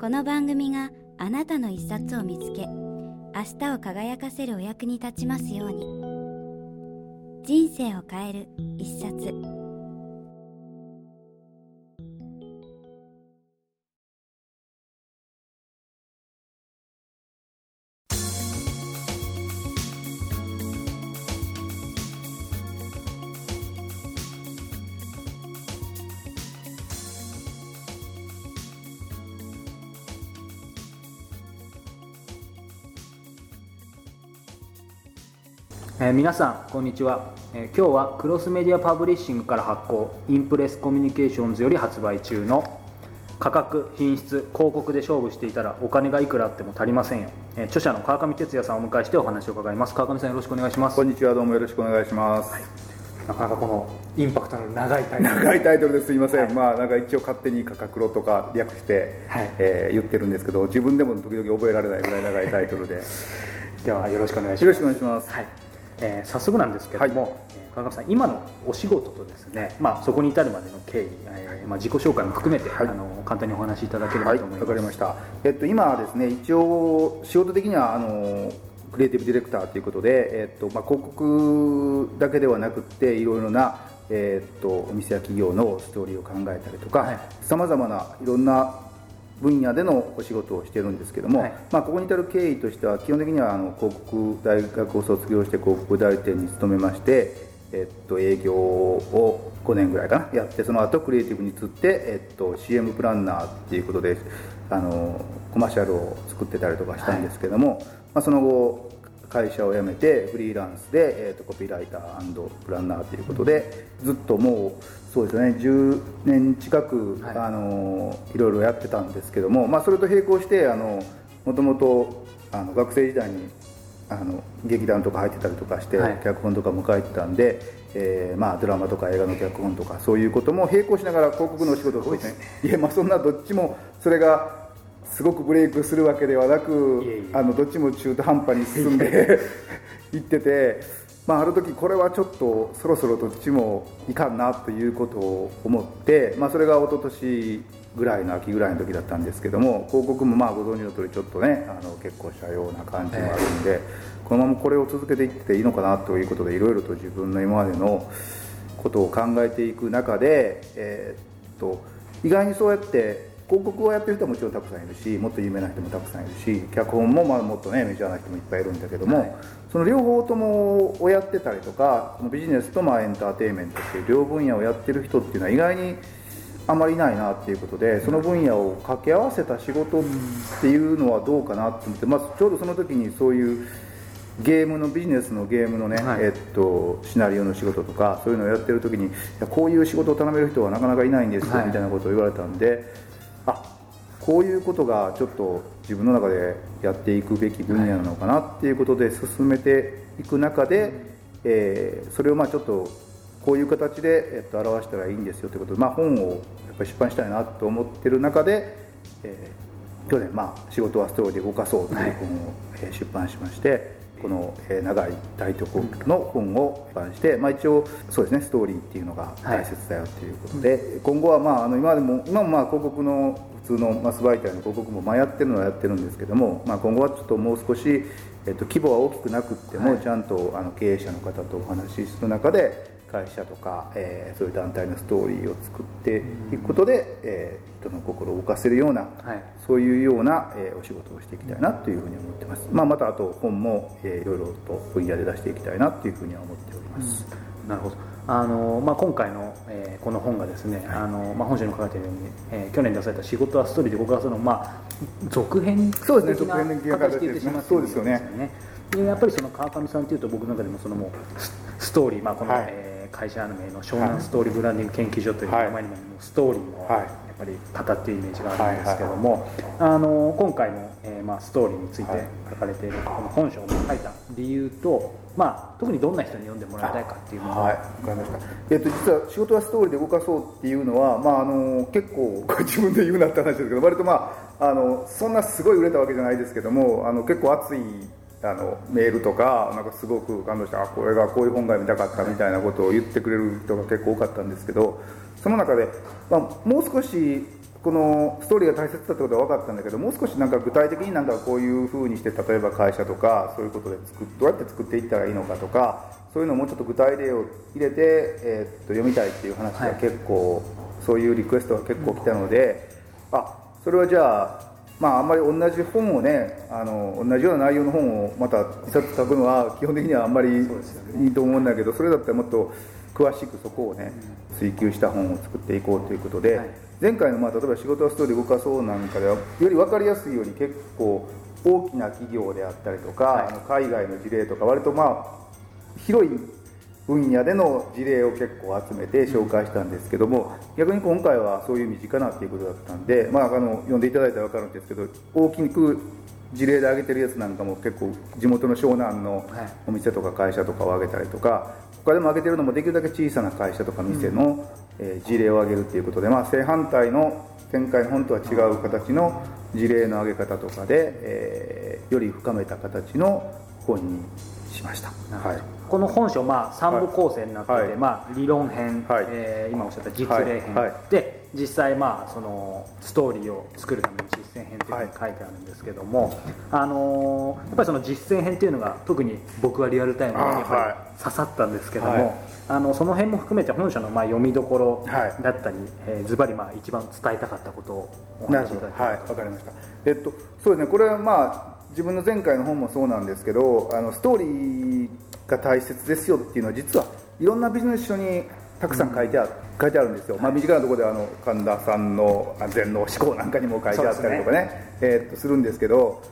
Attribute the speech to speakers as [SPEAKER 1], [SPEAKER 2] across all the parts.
[SPEAKER 1] この番組があなたの一冊を見つけ明日を輝かせるお役に立ちますように。人生を変える一冊。
[SPEAKER 2] えー、皆さんこんにちは、えー、今日はクロスメディアパブリッシングから発行インプレスコミュニケーションズより発売中の価格品質広告で勝負していたらお金がいくらあっても足りませんよ、えー、著者の川上哲也さんをお迎えしてお話を伺います。川上さんよろしくお願いします。
[SPEAKER 3] こんにちは。どうもよろしくお願いします、はい、
[SPEAKER 2] なかなかこのインパクトの長いタイ
[SPEAKER 3] トル。長いタイトルです。いません、はい、まあなんか一応勝手に価格ロとか略して、はい、えー、言ってるんですけど自分でも時々覚えられないぐらい長いタイトルで。
[SPEAKER 2] ではよろしくお願いします。
[SPEAKER 3] よろしくお願いします、
[SPEAKER 2] はいえー、早速なんですけれども、はい、川上さん今のお仕事とですね、まあ、そこに至るまでの経緯、えーまあ、自己紹介も含めて、はい、あの簡単にお話しいただければと思います。わ、
[SPEAKER 3] はい、かりました、えっと、今はですね一応仕事的にはあのクリエイティブディレクターということで、えっとまあ、広告だけではなくていろいろなえー、っとお店や企業のストーリーを考えたりとかさまざまないろんな分野でのお仕事をしてるんですけども、はい、まあ、ここに至る経緯としては基本的にはあの広告大学を卒業して広告代理店に勤めまして、えっと、営業を5年ぐらいかなやってその後クリエイティブに移って、えっと、CM プランナーっていうことであのコマーシャルを作ってたりとかしたんですけども、はい、まあ、その後会社を辞めてフリーランスで、えーと、コピーライタープランナーということでずっともうそうですね。10年近く、はい。あのいろいろやってたんですけども、まあ、それと並行してあのもともとあの学生時代にあの劇団とか入ってたりとかして、はい、脚本とかも書いてたんで、えーまあ、ドラマとか映画の脚本とかそういうことも並行しながら広告のお仕事をしてね。いやまあそんなどっちもそれがすごくブレイクするわけではなくあのどっちも中途半端に進んで いってて、まあ、ある時これはちょっとそろそろどっちもいかんなということを思って、まあ、それが一昨年ぐらいの秋ぐらいの時だったんですけども広告もまあご存知の通りちょっとねあの結構したような感じもあるんで、このままこれを続けていっていいのかなということでいろいろと自分の今までのことを考えていく中で、えー、っと意外にそうやって広告をやってる人はもちろんたくさんいるしもっと有名な人もたくさんいるし脚本もまあもっとねメジャーな人もいっぱいいるんだけども、はい、その両方ともをやってたりとかビジネスとまあエンターテインメントっていう両分野をやってる人っていうのは意外にあまりいないなっていうことでその分野を掛け合わせた仕事っていうのはどうかなと思って、まあ、ちょうどその時にそういうゲームのビジネスのゲームのね、はい、えっと、シナリオの仕事とかそういうのをやってる時にこういう仕事を頼める人はなかなかいないんですよ、みたいなことを言われたんであこういうことがちょっと自分の中でやっていくべき分野なのかなっていうことで進めていく中で、えー、それをまあちょっとこういう形で、えっと、表したらいいんですよということで、まあ、本をやっぱり出版したいなと思ってる中で、えー、去年、まあ「仕事はストーリーで動かそう」という本を、出版しまして。この長い大都国の本を出版して、まあ、一応そうですねストーリーっていうのが大切だよということで、はい、今後はまああの今でも今もまあ広告の普通のマス媒体の広告もまあやってるのはやってるんですけども、まあ、今後はちょっともう少し、えっと、規模は大きくなくっても、ちゃんとあの経営者の方とお話しする中で会社とか、えー、そういう団体のストーリーを作っていくことで、えー、人の心を動かせるような、はい、そういうような、えー、お仕事をしていきたいなというふうに思ってます、まあ、またあと本も、えー、いろいろと分野で出していきたいなというふうには思っております、
[SPEAKER 2] うん、なるほど。あのまあ、今回の、えー、この本がですね、はい、あのまあ、本書に書かれているように、えー、去年出された「仕事はストーリーで動かすの」まあ、続編
[SPEAKER 3] そうですね続編的な形ですね。そうですよね。
[SPEAKER 2] でやっぱりその川上さんというと僕の中でもそのもうストーリー、まあこの、はい、えー会社名の湘南ストーリーブランディング研究所という名前にもストーリーのっぱり語っているイメージがあるんですけども、あの今回の、えーまあ、ストーリーについて書かれているこの本書を書いた理由と、まあ、特にどんな人に読んでもらいたいかっていうのを、
[SPEAKER 3] はい、わかりました。えっと、実は仕事はストーリーで動かそうっていうのは、まあ、あの、結構、自分で言うなって話ですけど、割とまあ、あの、そんなすごい売れたわけじゃないですけども、あの、結構熱い、あのメールとか、なんかすごく感動して、あ、これがこういう本が見たかったみたいなことを言ってくれる人が結構多かったんですけど、その中で、まあ、もう少しこのストーリーが大切だってことは分かったんだけどもう少しなんか具体的になんかこういうふうにして例えば会社とかそういうことで作どうやって作っていったらいいのかとかそういうのをもうちょっと具体例を入れて、えー、っと読みたいっていう話が結構、はい、そういうリクエストが結構来たので、うん、あそれはじゃあまあ、あんまり同じ本をねあの同じような内容の本をまた一冊書くのは基本的にはあんまりいいと思うんだけどそれだったらもっと詳しくそこをね追求した本を作っていこうということで、はい、前回のまあ例えば仕事はストーリー動かそうなんかではより分かりやすいように結構大きな企業であったりとか、はい、あの海外の事例とか割とまあ広い分野での事例を結構集めて紹介したんですけども、逆に今回はそういう身近なっていうことだったんで、まあ、あの読んでいただいたら分かるんですけど大きく事例で挙げてるやつなんかも結構地元の湘南のお店とか会社とかを挙げたりとか他でも挙げてるのもできるだけ小さな会社とか店の、うん、えー、事例を挙げるっていうことで、まあ、正反対の前回の本とは違う形の事例の挙げ方とかで、えー、より深めた形の本にしました、
[SPEAKER 2] はい、この本書、まあ、3部構成になってて、はい、まあ、理論編、はい、えー、今おっしゃった実例編、はい、で実際、まあ、そのストーリーを作るための実践編というふうに書いてあるんですけども、あのー、やっぱりその実践編っていうのが特に僕はリアルタイムにやっぱり刺さったんですけども、あのその辺も含めて本書のまあ読みどころだったり、ズバリ一番伝えたかったことをお話しいただきますはい
[SPEAKER 3] わかりました。えっとそうですね。これはまあ自分の前回の本もそうなんですけどあのストーリーが大切ですよっていうのは実はいろんなビジネス書にたくさん書いてあ,、書いてあるんですよ、まあ、身近なところであの神田さんの全能思考なんかにも書いてあったりとかね。ね。えー、っとするんですけど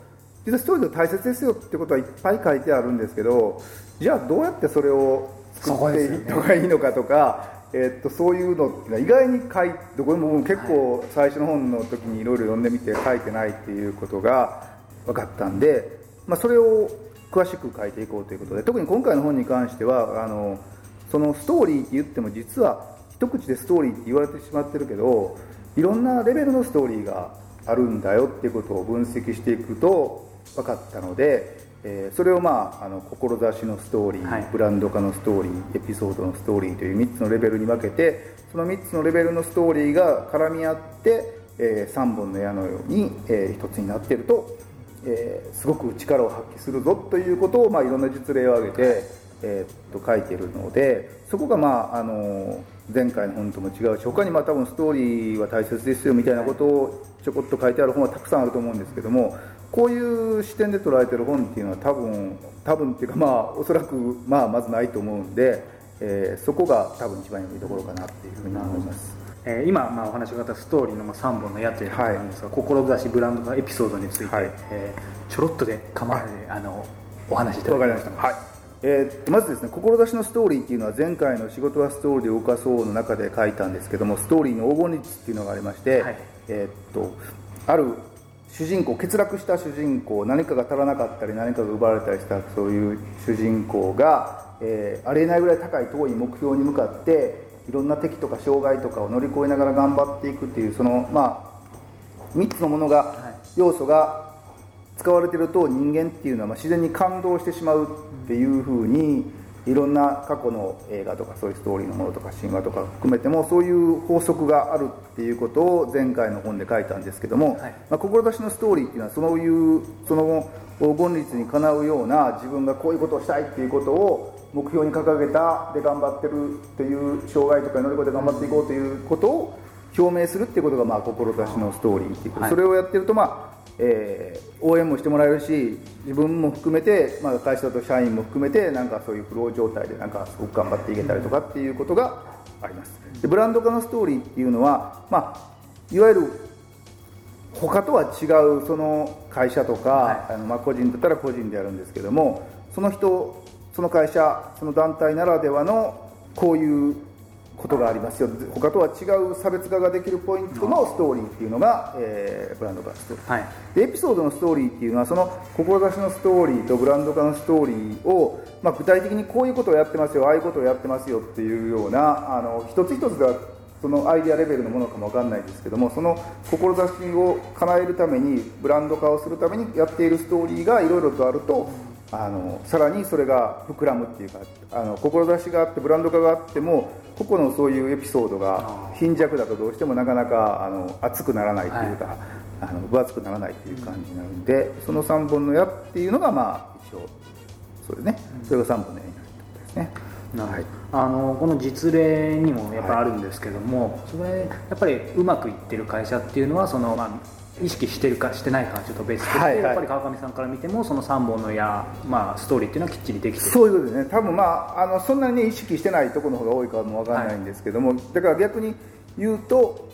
[SPEAKER 3] 実はストーリー大切ですよってことはいっぱい書いてあるんですけどじゃあどうやってそれを作っていった方がいいのかとか、えー、っとそういうのって意外に書いどこでも結構最初の本の時にいろいろ読んでみて書いてないっていうことが分かったんで、まあ、それを詳しく書いていこうということで特に今回の本に関してはあのそのストーリーって言っても実は一口でストーリーって言われてしまってるけどいろんなレベルのストーリーがあるんだよっていうことを分析していくと分かったので、えー、それをまああの志のストーリー、はい、ブランド化のストーリーエピソードのストーリーという3つのレベルに分けてその3つのレベルのストーリーが絡み合って、えー、3本の矢のように、えー、1つになっていると、えー、すごく力を発揮するぞということを、まあ、いろんな実例を挙げて、えー、っと書いてるのでそこが、まあ、あの前回の本とも違うし他にまあ多分ストーリーは大切ですよみたいなことをちょこっと書いてある本はたくさんあると思うんですけどもこういう視点で捉えてる本っていうのは多分多分っていうかまあおそらくまあまずないと思うんで、えー、そこが多分一番読みどころかなっていうふうに思います。
[SPEAKER 2] えー、今、まあ、お話があったストーリーの3本の矢ということなんですが、はい、志ブランドのエピソードについて、はい、えー、ちょろっとで構わないで、あのお話しいただきました。
[SPEAKER 3] はいえー、まずですね志のストーリーっていうのは前回の「仕事はストーリーで動かそう」の中で書いたんですけどもストーリーの黄金率っていうのがありまして、はい、えー、っとある主人公欠落した主人公何かが足らなかったり何かが奪われたりしたそういう主人公が、えー、ありえないぐらい高い遠い目標に向かっていろんな敵とか障害とかを乗り越えながら頑張っていくっていうそのまあ3つのものが、要素が使われてると人間っていうのはま自然に感動してしまうっていうふうにいろんな過去の映画とかそういうストーリーのものとか神話とか含めてもそういう法則があるっていうことを前回の本で書いたんですけども、はい、まあ、志のストーリーっていうのはそういうその黄金律にかなうような自分がこういうことをしたいっていうことを目標に掲げたで頑張ってるっていう障害とか乗り越えて頑張っていこうということを表明するっていうことがまあ志のストーリーっていう、はい、それをやってるとまあえー、応援もしてもらえるし自分も含めて、まあ、会社と社員も含めてなんかそういうフロー状態でなんかすごく頑張っていけたりとかっていうことがあります。でブランド化のストーリーっていうのは、まあ、いわゆる他とは違うその会社とか、はい、あのまあ個人だったら個人でやるんですけどもその人その会社その団体ならではのこういうことがありますよ。他とは違う差別化ができるポイントのストーリーっていうのが、えー、ブランド化ストーリー、
[SPEAKER 2] はい、
[SPEAKER 3] でエピソードのストーリーっていうのはその志のストーリーとブランド化のストーリーを、まあ、具体的にこういうことをやってますよああいうことをやってますよっていうようなあの一つ一つがそのアイデアレベルのものかも分かんないですけどもその志を叶えるためにブランド化をするためにやっているストーリーがいろいろとあるとあのさらにそれが膨らむっていうかあの志があってブランド化があっても個々のそういうエピソードが貧弱だとどうしてもなかなかあの熱くならないというか、はい、あの分厚くならないという感じになるんで、その3本の矢っていうのがまあ一応そうですね。それが3本の矢になるってことですね。
[SPEAKER 2] はい、あのこの実例にもやっぱあるんですけども、はい、それやっぱりうまくいってる会社っていうのはその、まあ、意識してるかしてないかはちょっと別として、はいはい、やっぱり川上さんから見てもその3本の矢、まあ、ストーリーっていうのはきっちりできてる。
[SPEAKER 3] そういうことですね多分まああのそんなに、ね、意識してないところの方が多いかもわからないんですけども、はい、だから逆に言うと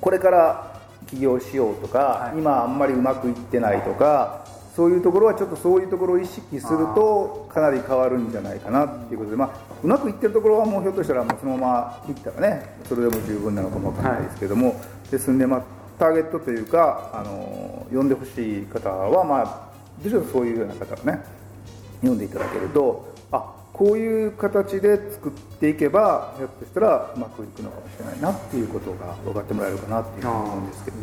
[SPEAKER 3] これから起業しようとか、はい、今あんまりうまくいってないとかそういうところはちょっとそういうところを意識するとかなり変わるんじゃないかなっていうことで、まあ、うまくいってるところはもうひょっとしたらもうそのままいったらねそれでも十分なのかもわからないですけども、はい、ですんでまあターゲットというかあの呼んでほしい方はまあむしろそういうような方をね読んでいただけるとあこういう形で作っていけばひょっとしたらうまくいくのかもしれないなっていうことが分かってもらえるかなっていうふうに思うんですけど。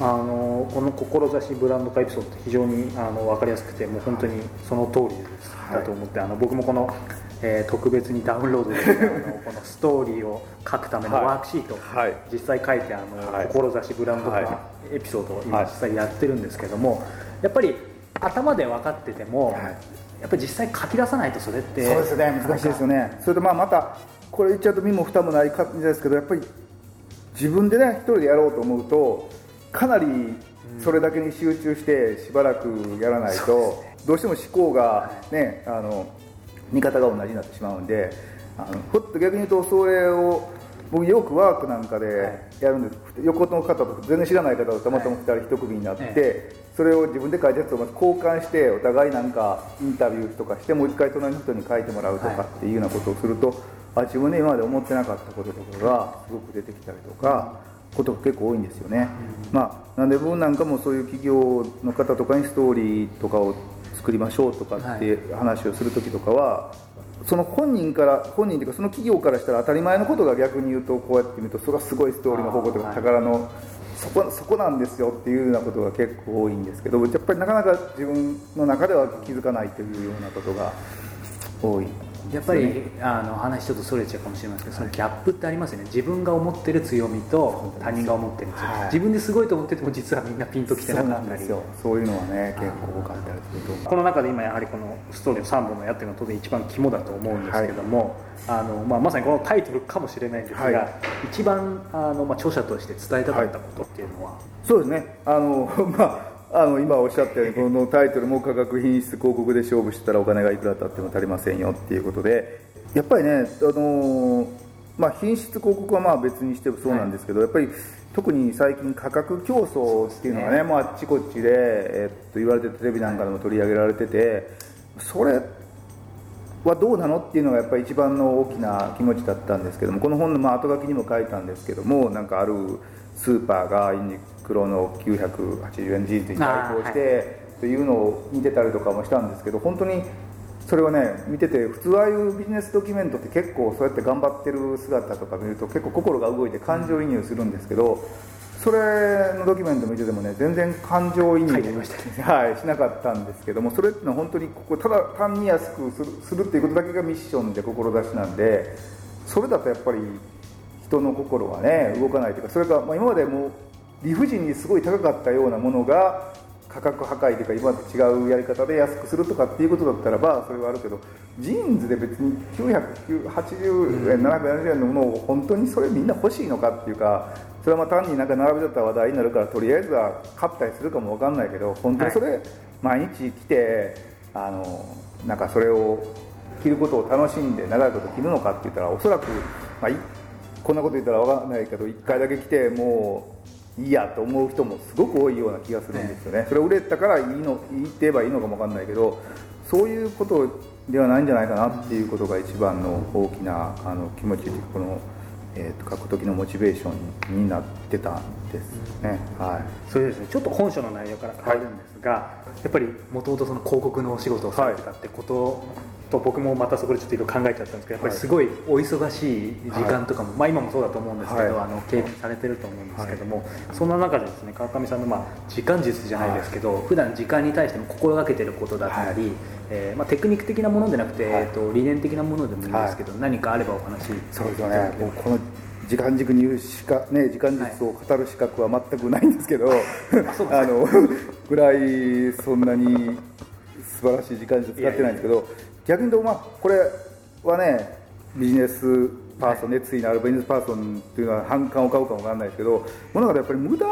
[SPEAKER 2] あのこの志ブランド化エピソードって非常にあの分かりやすくてもう本当にその通りです、はい、だと思ってあの僕もこのえー、特別にダウンロードでこのストーリーを書くためのワークシート、はい、実際書いてあの、はい、志ブランド化エピソードを今実際やってるんですけども、やっぱり頭で分かってても、やっぱり実際書き出さないとそれって
[SPEAKER 3] そうですね難しいですよね。それとまあまたこれ言っちゃうと身も蓋もない感じですけどやっぱり自分でね一人でやろうと思うとかなりそれだけに集中してしばらくやらないと、どうしても思考がねあの見方が同じになってしまうんであのふっと逆に言うとそれを僕よくワークなんかでやるんです、はい、横の方と全然知らない方とたまたま2人一組になって、はい、それを自分で書いたやつをまず交換してお互いなんかインタビューとかしてもう一回隣の人に書いてもらうとかっていうようなことをすると、はい、あ自分で今まで思ってなかったこととかがすごく出てきたりとか。ことが結構多いんですよね、うん、まあなんで僕なんかもそういう企業の方とかにストーリーとかを作りましょうとかって話をする時とかは、その本人から本人というかその企業からしたら当たり前のことが逆に言うとこうやって見るとそれはすごいストーリーの方向とか宝のそこそこなんですよっていうようなことが結構多いんですけどやっぱりなかなか自分の中では気づかないというようなことが多い
[SPEAKER 2] やっぱりあの話ちょっとそれちゃうかもしれません。けどそのギャップってありますよね。自分が思ってる強みと他人が思ってる強み、はい、自分ですごいと思ってても実はみんなピンときてなかったり。
[SPEAKER 3] そういうのはね結構多かったりする
[SPEAKER 2] と。この中で今やはりこのストーリーの3本のやってるのは当然一番肝だと思うんですけども、はい、あのまあ、まさにこのタイトルかもしれないんですが、はい、一番あの、まあ、著者として伝えたかったことっていうのは、
[SPEAKER 3] そうですね。あの まああの今おっしゃったようにこのタイトルも価格品質広告で勝負したらお金がいくら経っても足りませんよっていうことでやっぱりね、あのまあ、品質広告はまあ別にしてもそうなんですけど、はい、やっぱり特に最近価格競争っていうのがね、ねもうあっちこっちで、えっと言われてテレビなんかでも取り上げられててそれはどうなのっていうのがやっぱり一番の大きな気持ちだったんですけどもこの本のまあ後書きにも書いたんですけどもなんかあるスーパーがユニクロの980円ジーンズに対抗して、というのを見てたりとかもしたんですけど本当にそれをね見てて普通ああいうビジネスドキュメントって結構そうやって頑張ってる姿とか見ると結構心が動いて感情移入するんですけど、それのドキュメント見ててもね全然感情移入、はい、しなかったんですけどもそれってのは本当にここただ単に安くするするっていうことだけがミッションで志なんでそれだとやっぱり人の心はね動かないというかそれか、まあ、今までも理不尽にすごい高かったようなものが価格破壊というか今まで違うやり方で安くするとかっていうことだったらばそれはあるけどジーンズで別に980円、770円のものを本当にそれみんな欲しいのかっていうかそれはまあ単になんか並べてた話題になるからとりあえずは買ったりするかも分かんないけど本当にそれ毎日来てあのなんかそれを着ることを楽しんで長いこと着るのかって言ったらおそらく、まあ、こんなこと言ったら分かんないけど1回だけ来てもういいやと思う人もすごく多いような気がするんですよね、それは売れたからいいの言って言えばいいのかもわかんないけどそういうことではないんじゃないかなっていうことが一番の大きなあの気持ちというかこの、えー、と書く時のモチベーションになってたんですね、はい。
[SPEAKER 2] それですねちょっと本書の内容から変わるんですが、やっぱりもともとその広告のお仕事をされてたってことと、僕もまたそこでちょっといろいろ考えちゃったんですけどやっぱりすごいお忙しい時間とかも、まあ、今もそうだと思うんですけど、
[SPEAKER 3] はい。
[SPEAKER 2] あの経験されてると思うんですけども、そんな中でですね川上さんのまあ時間術じゃないですけど、普段時間に対しても心がけてることだったり、
[SPEAKER 3] はい。
[SPEAKER 2] えーまあ、テクニック的なものでなくて、
[SPEAKER 3] はい。
[SPEAKER 2] えー、と理念的なものでもいいんですけど、何かあればお話し
[SPEAKER 3] そうですよねこの時間軸に言うしか、ね、時間術を語る資格は全くないんですけど、あのぐらいそんなに素晴らしい時間術使ってないんですけど逆に言うと、まあ、これはねビジネスパーソン、熱意のあるビジネスパーソンっていうのは反感を買うかもわからないですけどもうなんかやっぱり無駄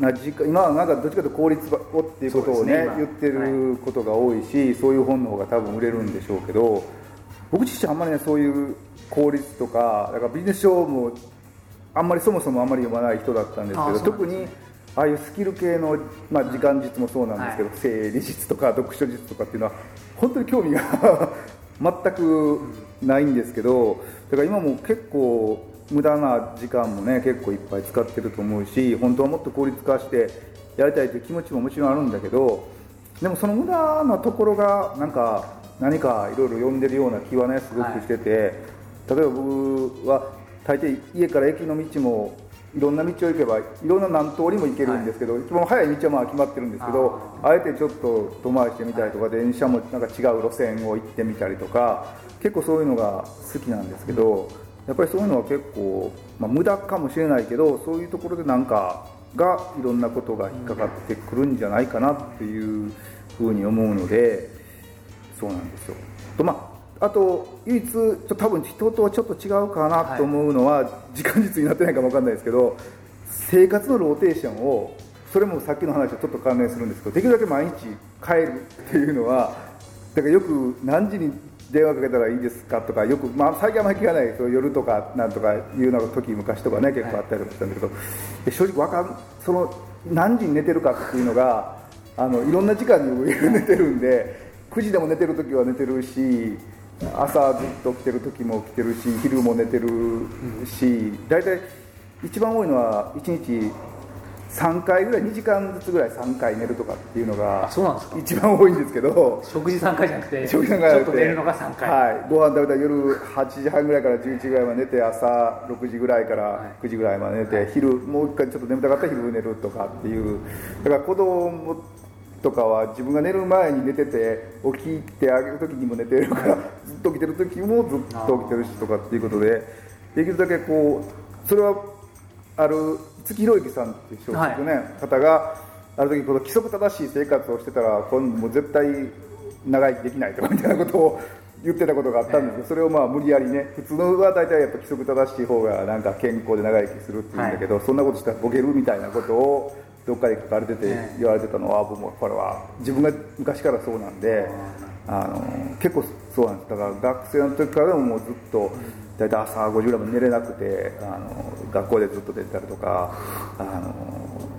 [SPEAKER 3] な時間今はなんかどっちかというと効率をっていうことをね
[SPEAKER 2] ね今。
[SPEAKER 3] 言ってることが多いし、そういう本の方が多分売れるんでしょうけど僕自身あんまりねそういう効率とかだからビジネス書もあんまりそもそもあんまり読まない人だったんですけど
[SPEAKER 2] あそうなん
[SPEAKER 3] 特にああいうスキル系の、まあ、時間術もそうなんですけど、
[SPEAKER 2] はい。
[SPEAKER 3] 整理術とか読書術とかっていうのは本当に興味が 全くないんですけどだから今も結構無駄な時間もね結構いっぱい使ってると思うし本当はもっと効率化してやりたいという気持ちももちろんあるんだけどでもその無駄なところがなんか何かいろいろ読んでるような気はねすごくしてて、例えば僕は大抵家から駅の道もいろんな道を行けばいろんな何通りも行けるんですけど、一番早い道はまあ決まってるんですけどあえてちょっと遠回りしてみたりとか、電車もなんか違う路線を行ってみたりとか結構そういうのが好きなんですけど、やっぱりそういうのは結構、まあ、無駄かもしれないけどそういうところでなんかがいろんなことが引っかかってくるんじゃないかなっていうふうに思うのでそうなんですよ。とまああと唯一ちょっと多分人とはちょっと違うかなと思うのは、時間術になってないかもわかんないですけど生活のローテーションをそれもさっきの話とちょっと関連するんですけどできるだけ毎日変えるっていうのはだからよく何時に電話かけたらいいですかとかよく、まあ、最近あんまり聞かないで夜とかなんとかいうような時昔とかね結構あったりとかしたんだけど、で正直わかんその何時に寝てるかっていうのがあのいろんな時間に寝てるんで9時でも寝てる時は寝てるし朝ずっと起きてる時も起きてるし昼も寝てるし大体一番多いのは1日3回ぐらい2時間ずつぐらい3回寝るとかっていうのが一番多いんですけど
[SPEAKER 2] 食事3回じゃなくて
[SPEAKER 3] 食事3回じゃなくて
[SPEAKER 2] ちょっと寝るのが3回、
[SPEAKER 3] はい、ご飯食べたら夜8時半ぐらいから11時ぐらいまで寝て朝6時ぐらいから9時ぐらいまで寝て、昼もう一回ちょっと眠たかったら昼寝るとかっていう。だから子供とかは自分が寝る前に寝てて起きてあげる時にも寝てるからずっと起きてる時もずっと起きてるしとかっていうことでできるだけこうそれはある五木ひろゆきさんっていうね、方がある時この規則正しい生活をしてたら今度もう絶対長生きできないとかみたいなことを言ってたことがあったんですけど、それをまあ無理やりね普通のは大体やっぱ規則正しい方がなんか健康で長生きするっていうんだけど、そんなことしたらボケるみたいなことをどっかで書かれてて
[SPEAKER 2] ええ。
[SPEAKER 3] 言われてたのは僕もこれは自分が昔からそうなんであの結構そうなんです。だから学生の時からでももうずっと大体朝5時ぐらいまで寝れなくてあの学校でずっと出てたりとかあの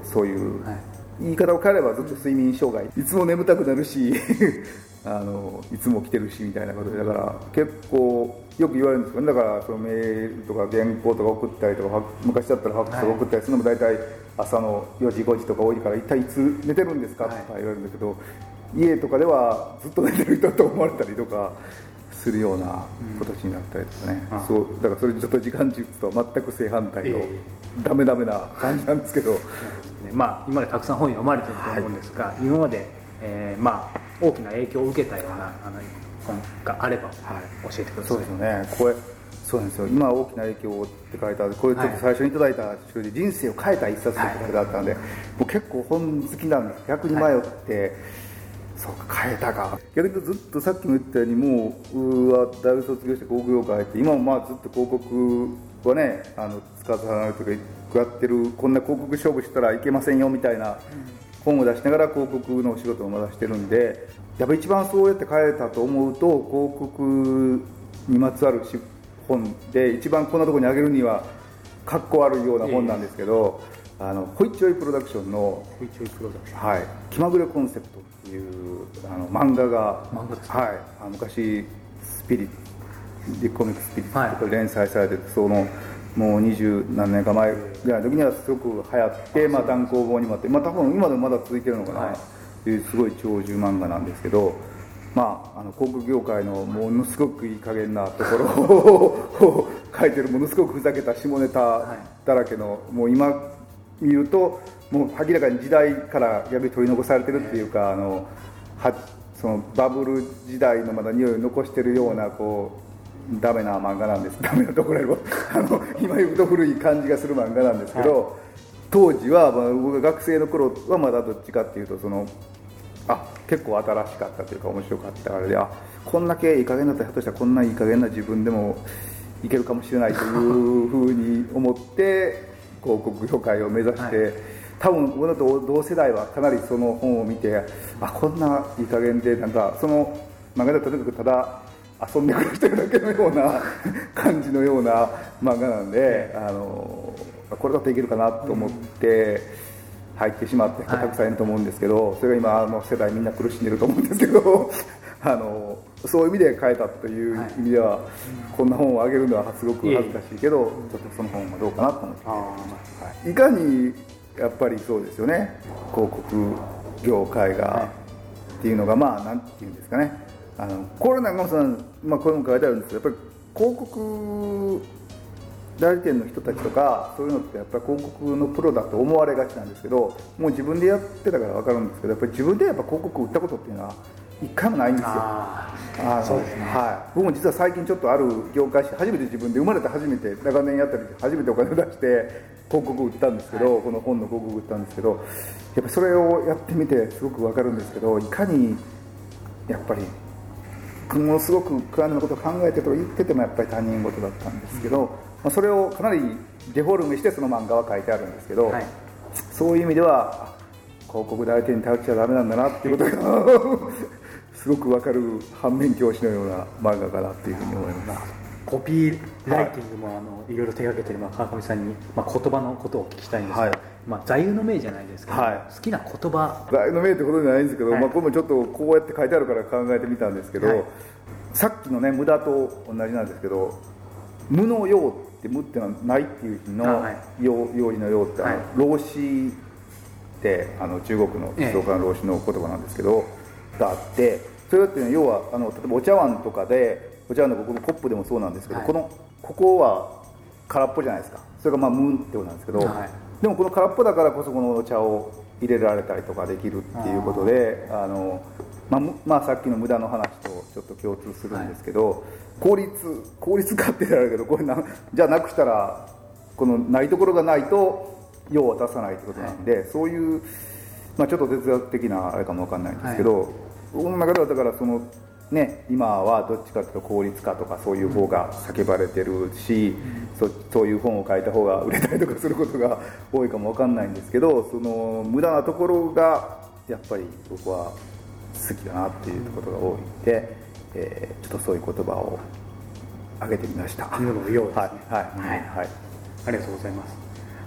[SPEAKER 3] そういう、
[SPEAKER 2] はい。
[SPEAKER 3] 言い方を変えればずっと睡眠障害。いつも眠たくなるし あのいつも来てるしみたいなことでだから結構よく言われるんですけどだからそのメールとか原稿とか送ったりとか昔だったらファックスとか送ったりするのも大体朝の4時5時とか多いから一体いつ寝てるんですか？とか言われるんだけど、家とかではずっと寝てる人と思われたりとかするような形になったりとかね、
[SPEAKER 2] うん
[SPEAKER 3] そうだからそれちょっと時間術とは全く正反対の
[SPEAKER 2] え
[SPEAKER 3] ダメダメな感じなんですけど。
[SPEAKER 2] ね。まあ、今までたくさん本読まれてると思うんですが、今まで、えーまあ、大きな影響を受けたようなあの本があれば、教えてください。
[SPEAKER 3] そうですよね。これそうなんですよ。今大きな影響をって書いてある。これちょっと最初にいただいた資料で人生を変えた一冊って書いてあったんで、もう結構本好きなんです。逆に迷って、そうか変えたか。逆に言うとずっとさっきも言ったようにもううは大学卒業して広告業界入って今もまあずっと広告はねあの使わさないとかやってるこんな広告勝負したらいけませんよみたいな本を出しながら広告のお仕事をまだしてるんでやっぱ一番そうやって変えたと思うと広告にまつわるし本で一番こんなところにあげるにはかっこ悪いような本なんですけど、あのホイチョイプロダクションの
[SPEAKER 2] ホイチョイプロダクション
[SPEAKER 3] はい、気まぐれコンセプトっていうあの漫画が
[SPEAKER 2] 漫画ですか？
[SPEAKER 3] はい、あの昔スピリットでコミックスピリット
[SPEAKER 2] はい。
[SPEAKER 3] とか連載されてて、そのもう二十何年か前ぐらいの時にはすごく流行って、まあ、単行本にもあって、まあ、多分今でもまだ続いてるのかな、
[SPEAKER 2] はい。
[SPEAKER 3] っていうすごい長寿漫画なんですけど、まあ、あの航空業界のものすごくいい加減なところを書いてるものすごくふざけた下ネタだらけの、もう今見るともう明らかに時代から逆に取り残されてるっていうか、あのはそのバブル時代のまだ匂いを残してるようなこうダメな漫画なんです。ダメなところよあの今言うと古い感じがする漫画なんですけど、当時は、まあ、僕が学生の頃はまだどっちかっていうとそのあ結構新しかったというか面白かったあれであこんだけいい加減だったらひょっとしたらこんないい加減な自分でもいけるかもしれないというふうに思って広告業界を目指して、
[SPEAKER 2] はい。
[SPEAKER 3] 多分僕と同世代はかなりその本を見てあこんないい加減でなんかその漫画でとにかくただ遊んでくる人だけのような 感じのような漫画なんで、あのこれだといけるかなと思って入ってしまって人たくさんいると思うんですけど、それが今の世代みんな苦しんでると思うんですけど あのそういう意味で変えたという
[SPEAKER 2] はい。
[SPEAKER 3] 意味では、こんな本をあげるのはすごく恥ずかしいけどちょっとその本はどうかなと思って。
[SPEAKER 2] あ
[SPEAKER 3] はい。いかにやっぱりそうですよね。広告業界がっていうのがまあなんていうんですかね。あのこれなんかもさん、まあ、これも書いてあるんですけどやっぱり広告代理店の人たちとかそういうのってやっぱり広告のプロだと思われがちなんですけどもう自分でやってたから分かるんですけどやっぱり自分でやっぱ広告売ったことっていうのは一回もないんですよ。
[SPEAKER 2] あそうですね。
[SPEAKER 3] はい、僕も実は最近ちょっとある業界誌初めて自分で生まれて初めて長年やったり初めてお金を出して広告売ったんですけど、この本の広告売ったんですけどやっぱりそれをやってみてすごく分かるんですけどいかにやっぱりものすごくクライアントのことを考えてと言っててもやっぱり他人事だったんですけど、まあ、それをかなりデフォルメしてその漫画は書いてあるんですけど、
[SPEAKER 2] はい。
[SPEAKER 3] そういう意味ではあ広告代理店に頼っちゃダメなんだなっていうことが すごく分かる反面教師のような漫画かなっていうふうに思います。
[SPEAKER 2] コピーライティングも、あのいろいろ手がけてる、まあ、川上さんに、まあ、言葉のことを聞きたいんですが、
[SPEAKER 3] はい。
[SPEAKER 2] まあ、座右の銘じゃないですけど、
[SPEAKER 3] はい。
[SPEAKER 2] 好きな言葉。
[SPEAKER 3] 大の銘ってことじゃないんですけど、
[SPEAKER 2] はい。
[SPEAKER 3] まあ、これもちょっとこうやって書いてあるから考えてみたんですけど、
[SPEAKER 2] はい。
[SPEAKER 3] さっきのね無駄と同じなんですけど無の用って無ってのはないっていう字の
[SPEAKER 2] あはい。
[SPEAKER 3] 用用意の用って老子ってあの中国の思想家の老子の言葉なんですけど、があってそれっていうのは要はあの例えばお茶碗とかでお茶碗のここのコップでもそうなんですけど、
[SPEAKER 2] はい。
[SPEAKER 3] このここは空っぽじゃないですか。それがまあ無ってことなんですけど、
[SPEAKER 2] はい。
[SPEAKER 3] でもこの空っぽだからこそこのお茶を入れられたりとかできるっていうことであの、まあむまあ、さっきの無駄の話とちょっと共通するんですけど、効率効率化って言われるけどこれなじゃあなくしたらこのないところがないと用は出さないってことなんで、そういう、まあ、ちょっと哲学的なあれかもわかんないんですけど、僕の中ではだからそのね、今はどっちかというと効率化とかそういう方が叫ばれてるし、そそういう本を書いた方が売れたりとかすることが 多いかもわかんないんですけどその無駄なところがやっぱり僕は好きだなっていうことが多いんで、えーちょっとそういう言葉を挙げてみました。
[SPEAKER 2] 無の用ですね。
[SPEAKER 3] はいはい
[SPEAKER 2] はい
[SPEAKER 3] はい。
[SPEAKER 2] ありがとうございます。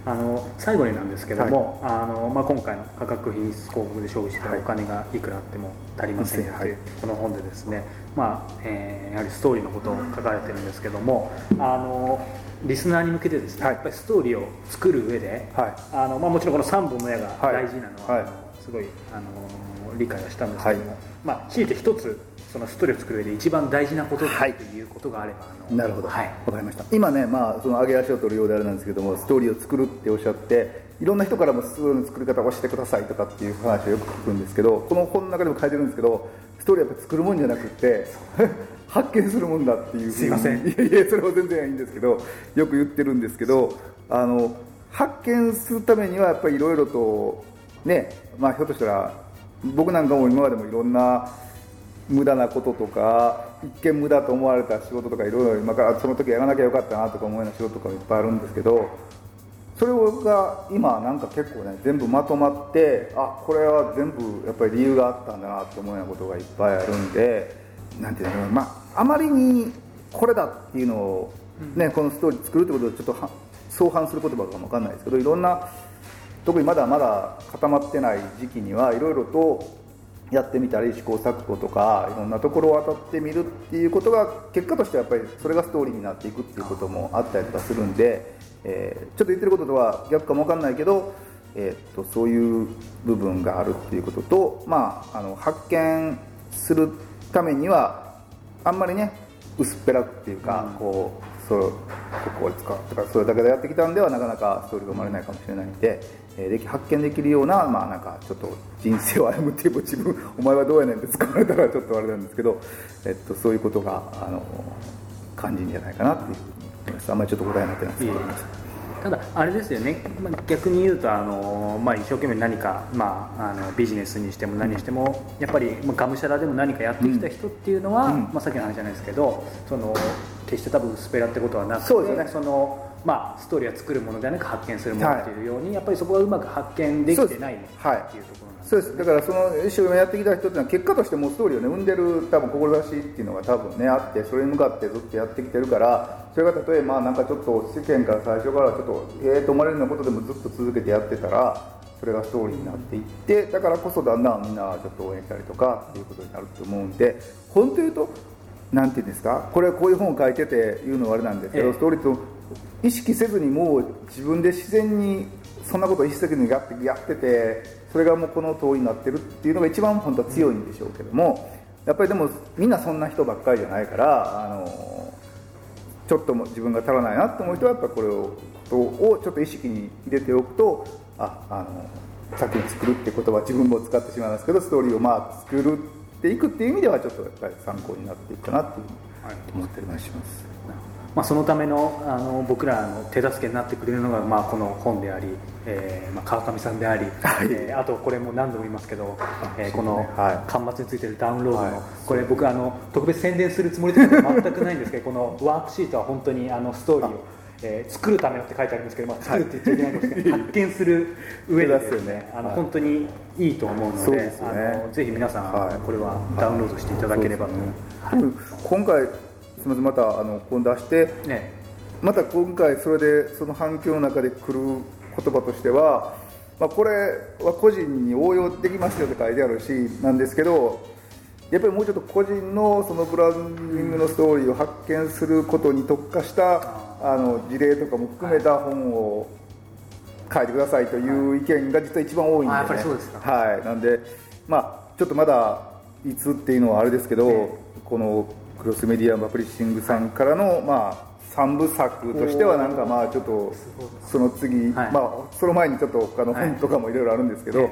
[SPEAKER 2] あの最後になんですけども、あのまあ、今回の価格品質広告で勝負して
[SPEAKER 3] はい
[SPEAKER 2] お金がいくらあっても足りませんよという、
[SPEAKER 3] はい。
[SPEAKER 2] この本でですね、まあえーやはりストーリーのことを書かれてるんですけどもあのリスナーに向けてですね、
[SPEAKER 3] はい。
[SPEAKER 2] やっぱりストーリーを作る上で、
[SPEAKER 3] はい。
[SPEAKER 2] あのまあ、もちろんこの3本の矢が
[SPEAKER 3] はい。
[SPEAKER 2] 大事なのは、すごいあの理解はしたんですけども、
[SPEAKER 3] はい。
[SPEAKER 2] まあ、強いて一つそのストーリーを作る上で一番大事なこと
[SPEAKER 3] はい
[SPEAKER 2] っていうことがあれば、あの
[SPEAKER 3] なるほど、
[SPEAKER 2] はい。
[SPEAKER 3] わかりました。今ね、まあ、その上げ足を取るようであれなんですけどもストーリーを作るっておっしゃっていろんな人からもストーリーの作り方を教えてくださいとかっていう話をよく聞くんですけどこの本の中でも書いてるんですけどストーリーはやっぱ作るもんじゃなくて 発見するもんだっていう
[SPEAKER 2] すいません。
[SPEAKER 3] いやいやそれは全然いいんですけどよく言ってるんですけどあの発見するためにはやっぱりいろいろとねまあひょっとしたら僕なんかも今までもいろんな無駄なこととか一見無駄と思われた仕事とかいろいろ今からその時やらなきゃよかったなとか思うような仕事とかもいっぱいあるんですけどそれが今なんか結構ね全部まとまってあこれは全部やっぱり理由があったんだなって思うようなことがいっぱいあるんでなんていうのまああまりにこれだっていうのを、ねこのストーリー作るってことでちょっとは相反する言葉かもわかんないですけどいろんな特にまだまだ固まってない時期にはいろいろとやってみたり試行錯誤とかいろんなところを当たってみるっていうことが結果としてはやっぱりそれがストーリーになっていくっていうこともあったりとかするんで、えー、ちょっと言ってることとは逆かも分かんないけど、えー、っとそういう部分があるっていうことと、まあ、あの発見するためにはあんまりね薄っぺらくっていうか、うん、こうそうここを使うとかそれだけでやってきたんではなかなかストーリーが生まれないかもしれないんで。えでき発見できるような,、まあ、なんかちょっと人生を歩むっていう自分お前はどうやねんって使われたらちょっとあれなんですけど、えっと、そういうことがあの感じるんじゃないかなっていうふうに思います。あんまりちょっと答えになってないですけど
[SPEAKER 2] ただあれですよね、まあ、逆に言うとあの、まあ、一生懸命何か、まあ、あのビジネスにしても何しても、やっぱり、まあ、がむしゃらでも何かやってきた人っていうのは、うん、まあ、さっきの話じゃないですけどその決して多分薄っぺらってことはなくて
[SPEAKER 3] そうですね。
[SPEAKER 2] そのまあ、ストーリーは作るものではなく発見するものっていうように、はい、やっぱりそこがうまく発見できてない
[SPEAKER 3] はいっていうところなんです、ね、そうです。だからその一生懸命やってきた人っていうのは結果としてもうストーリーを、ね、生んでる多分志っていうのが多分ねあってそれに向かってずっとやってきてるからそれが例えばなんかちょっと世間から最初からちょっとええー、と思われるようなことでもずっと続けてやってたらそれがストーリーになっていってだからこそだんだんみんなちょっと応援したりとかっていうことになると思うんで本当言うとなんていうんですか？これこういう本を書いてて言うのはあれなんですけど、ええ、ストーリーと意識せずにもう自分で自然にそんなことを一石にやってやっててそれがもうこの通りになってるっていうのが一番本当は強いんでしょうけどもやっぱりでもみんなそんな人ばっかりじゃないからあのちょっとも自分が足らないなと思う人はやっぱこれををちょっと意識に入れておくとああの先に作るって言葉自分も使ってしまいますけどストーリーをまあ作るっていくっていう意味ではちょっとやっぱり参考になっていくかなっていうふうに思っております。
[SPEAKER 2] まあ、そのためのあの僕らの手助けになってくれるのが、まあ、この本であり、えーまあ、川上さんであり、はい、えー、あとこれも何度も言いますけど、えー、この端末についてるダウンロードの、はい、これ僕あの特別宣伝するつもりとか全くないんですけど このワークシートは本当にあのストーリーを、えー、作るためのって書いてありますけど、まあ、作るって言っちゃいけないんですけど、はい、発見する上でですねあの、本当にいいと思うので、ね、あのぜひ皆さん、これはダウンロードしていただければと、
[SPEAKER 3] 今回すみませんまたあの今出して、ね、また今回それでその反響の中で来る言葉としては、まあ、これは個人に応用できますよって書いてあるしなんですけどやっぱりもうちょっと個人のそのブランディングのストーリーを発見することに特化したあの事例とかも含めた本を書いてくださいという意見が実は一番多いんで、ね、はい、なんで、まあ、ちょっとまだいつっていうのはあれですけど、このクロスメディアパブリッシングさんからの、まあ、三部作としてはなんかまあちょっとその次、まあその前にちょっと他の本とかもいろいろあるんですけど、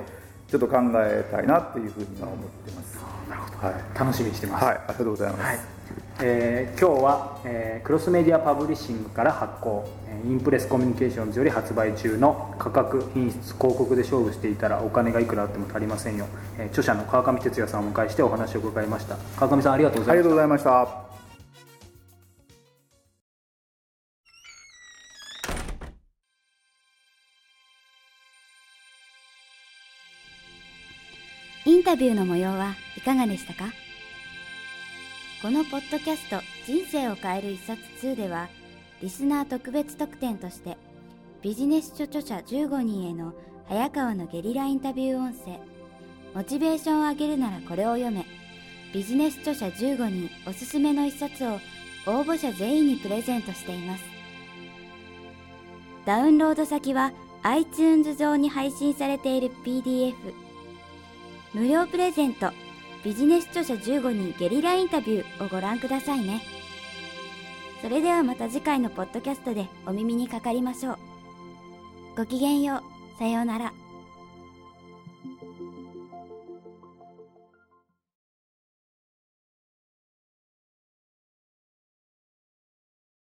[SPEAKER 3] ちょっと考えたいなっていうふうには思ってます。
[SPEAKER 2] なるほど、はい、楽しみにしてます。
[SPEAKER 3] はい。ありがとうございます、はい
[SPEAKER 2] えー、今日は、えー、クロスメディアパブリッシングから発行。インプレスコミュニケーションズより発売中の価格品質広告で勝負していたらお金がいくらあっても足りませんよ、えー、著者の川上哲也さんをお迎えしてお話を伺いました。川上さんありがとうございました。あり
[SPEAKER 3] がとうございました。
[SPEAKER 1] インタビューの模様はいかがでしたかこのポッドキャスト人生を変える一冊2ではリスナー特別特典としてビジネス書著者15人への早川のゲリラインタビュー音声モチベーションを上げるならこれを読めビジネス著者15人おすすめの一冊を応募者全員にプレゼントしています。ダウンロード先は iTunes 上に配信されている PDF 無料プレゼント。ビジネス著者15人ゲリラインタビューをご覧くださいね。それではまた次回のポッドキャストでお耳にかかりましょう。ごきげんよう。さようなら。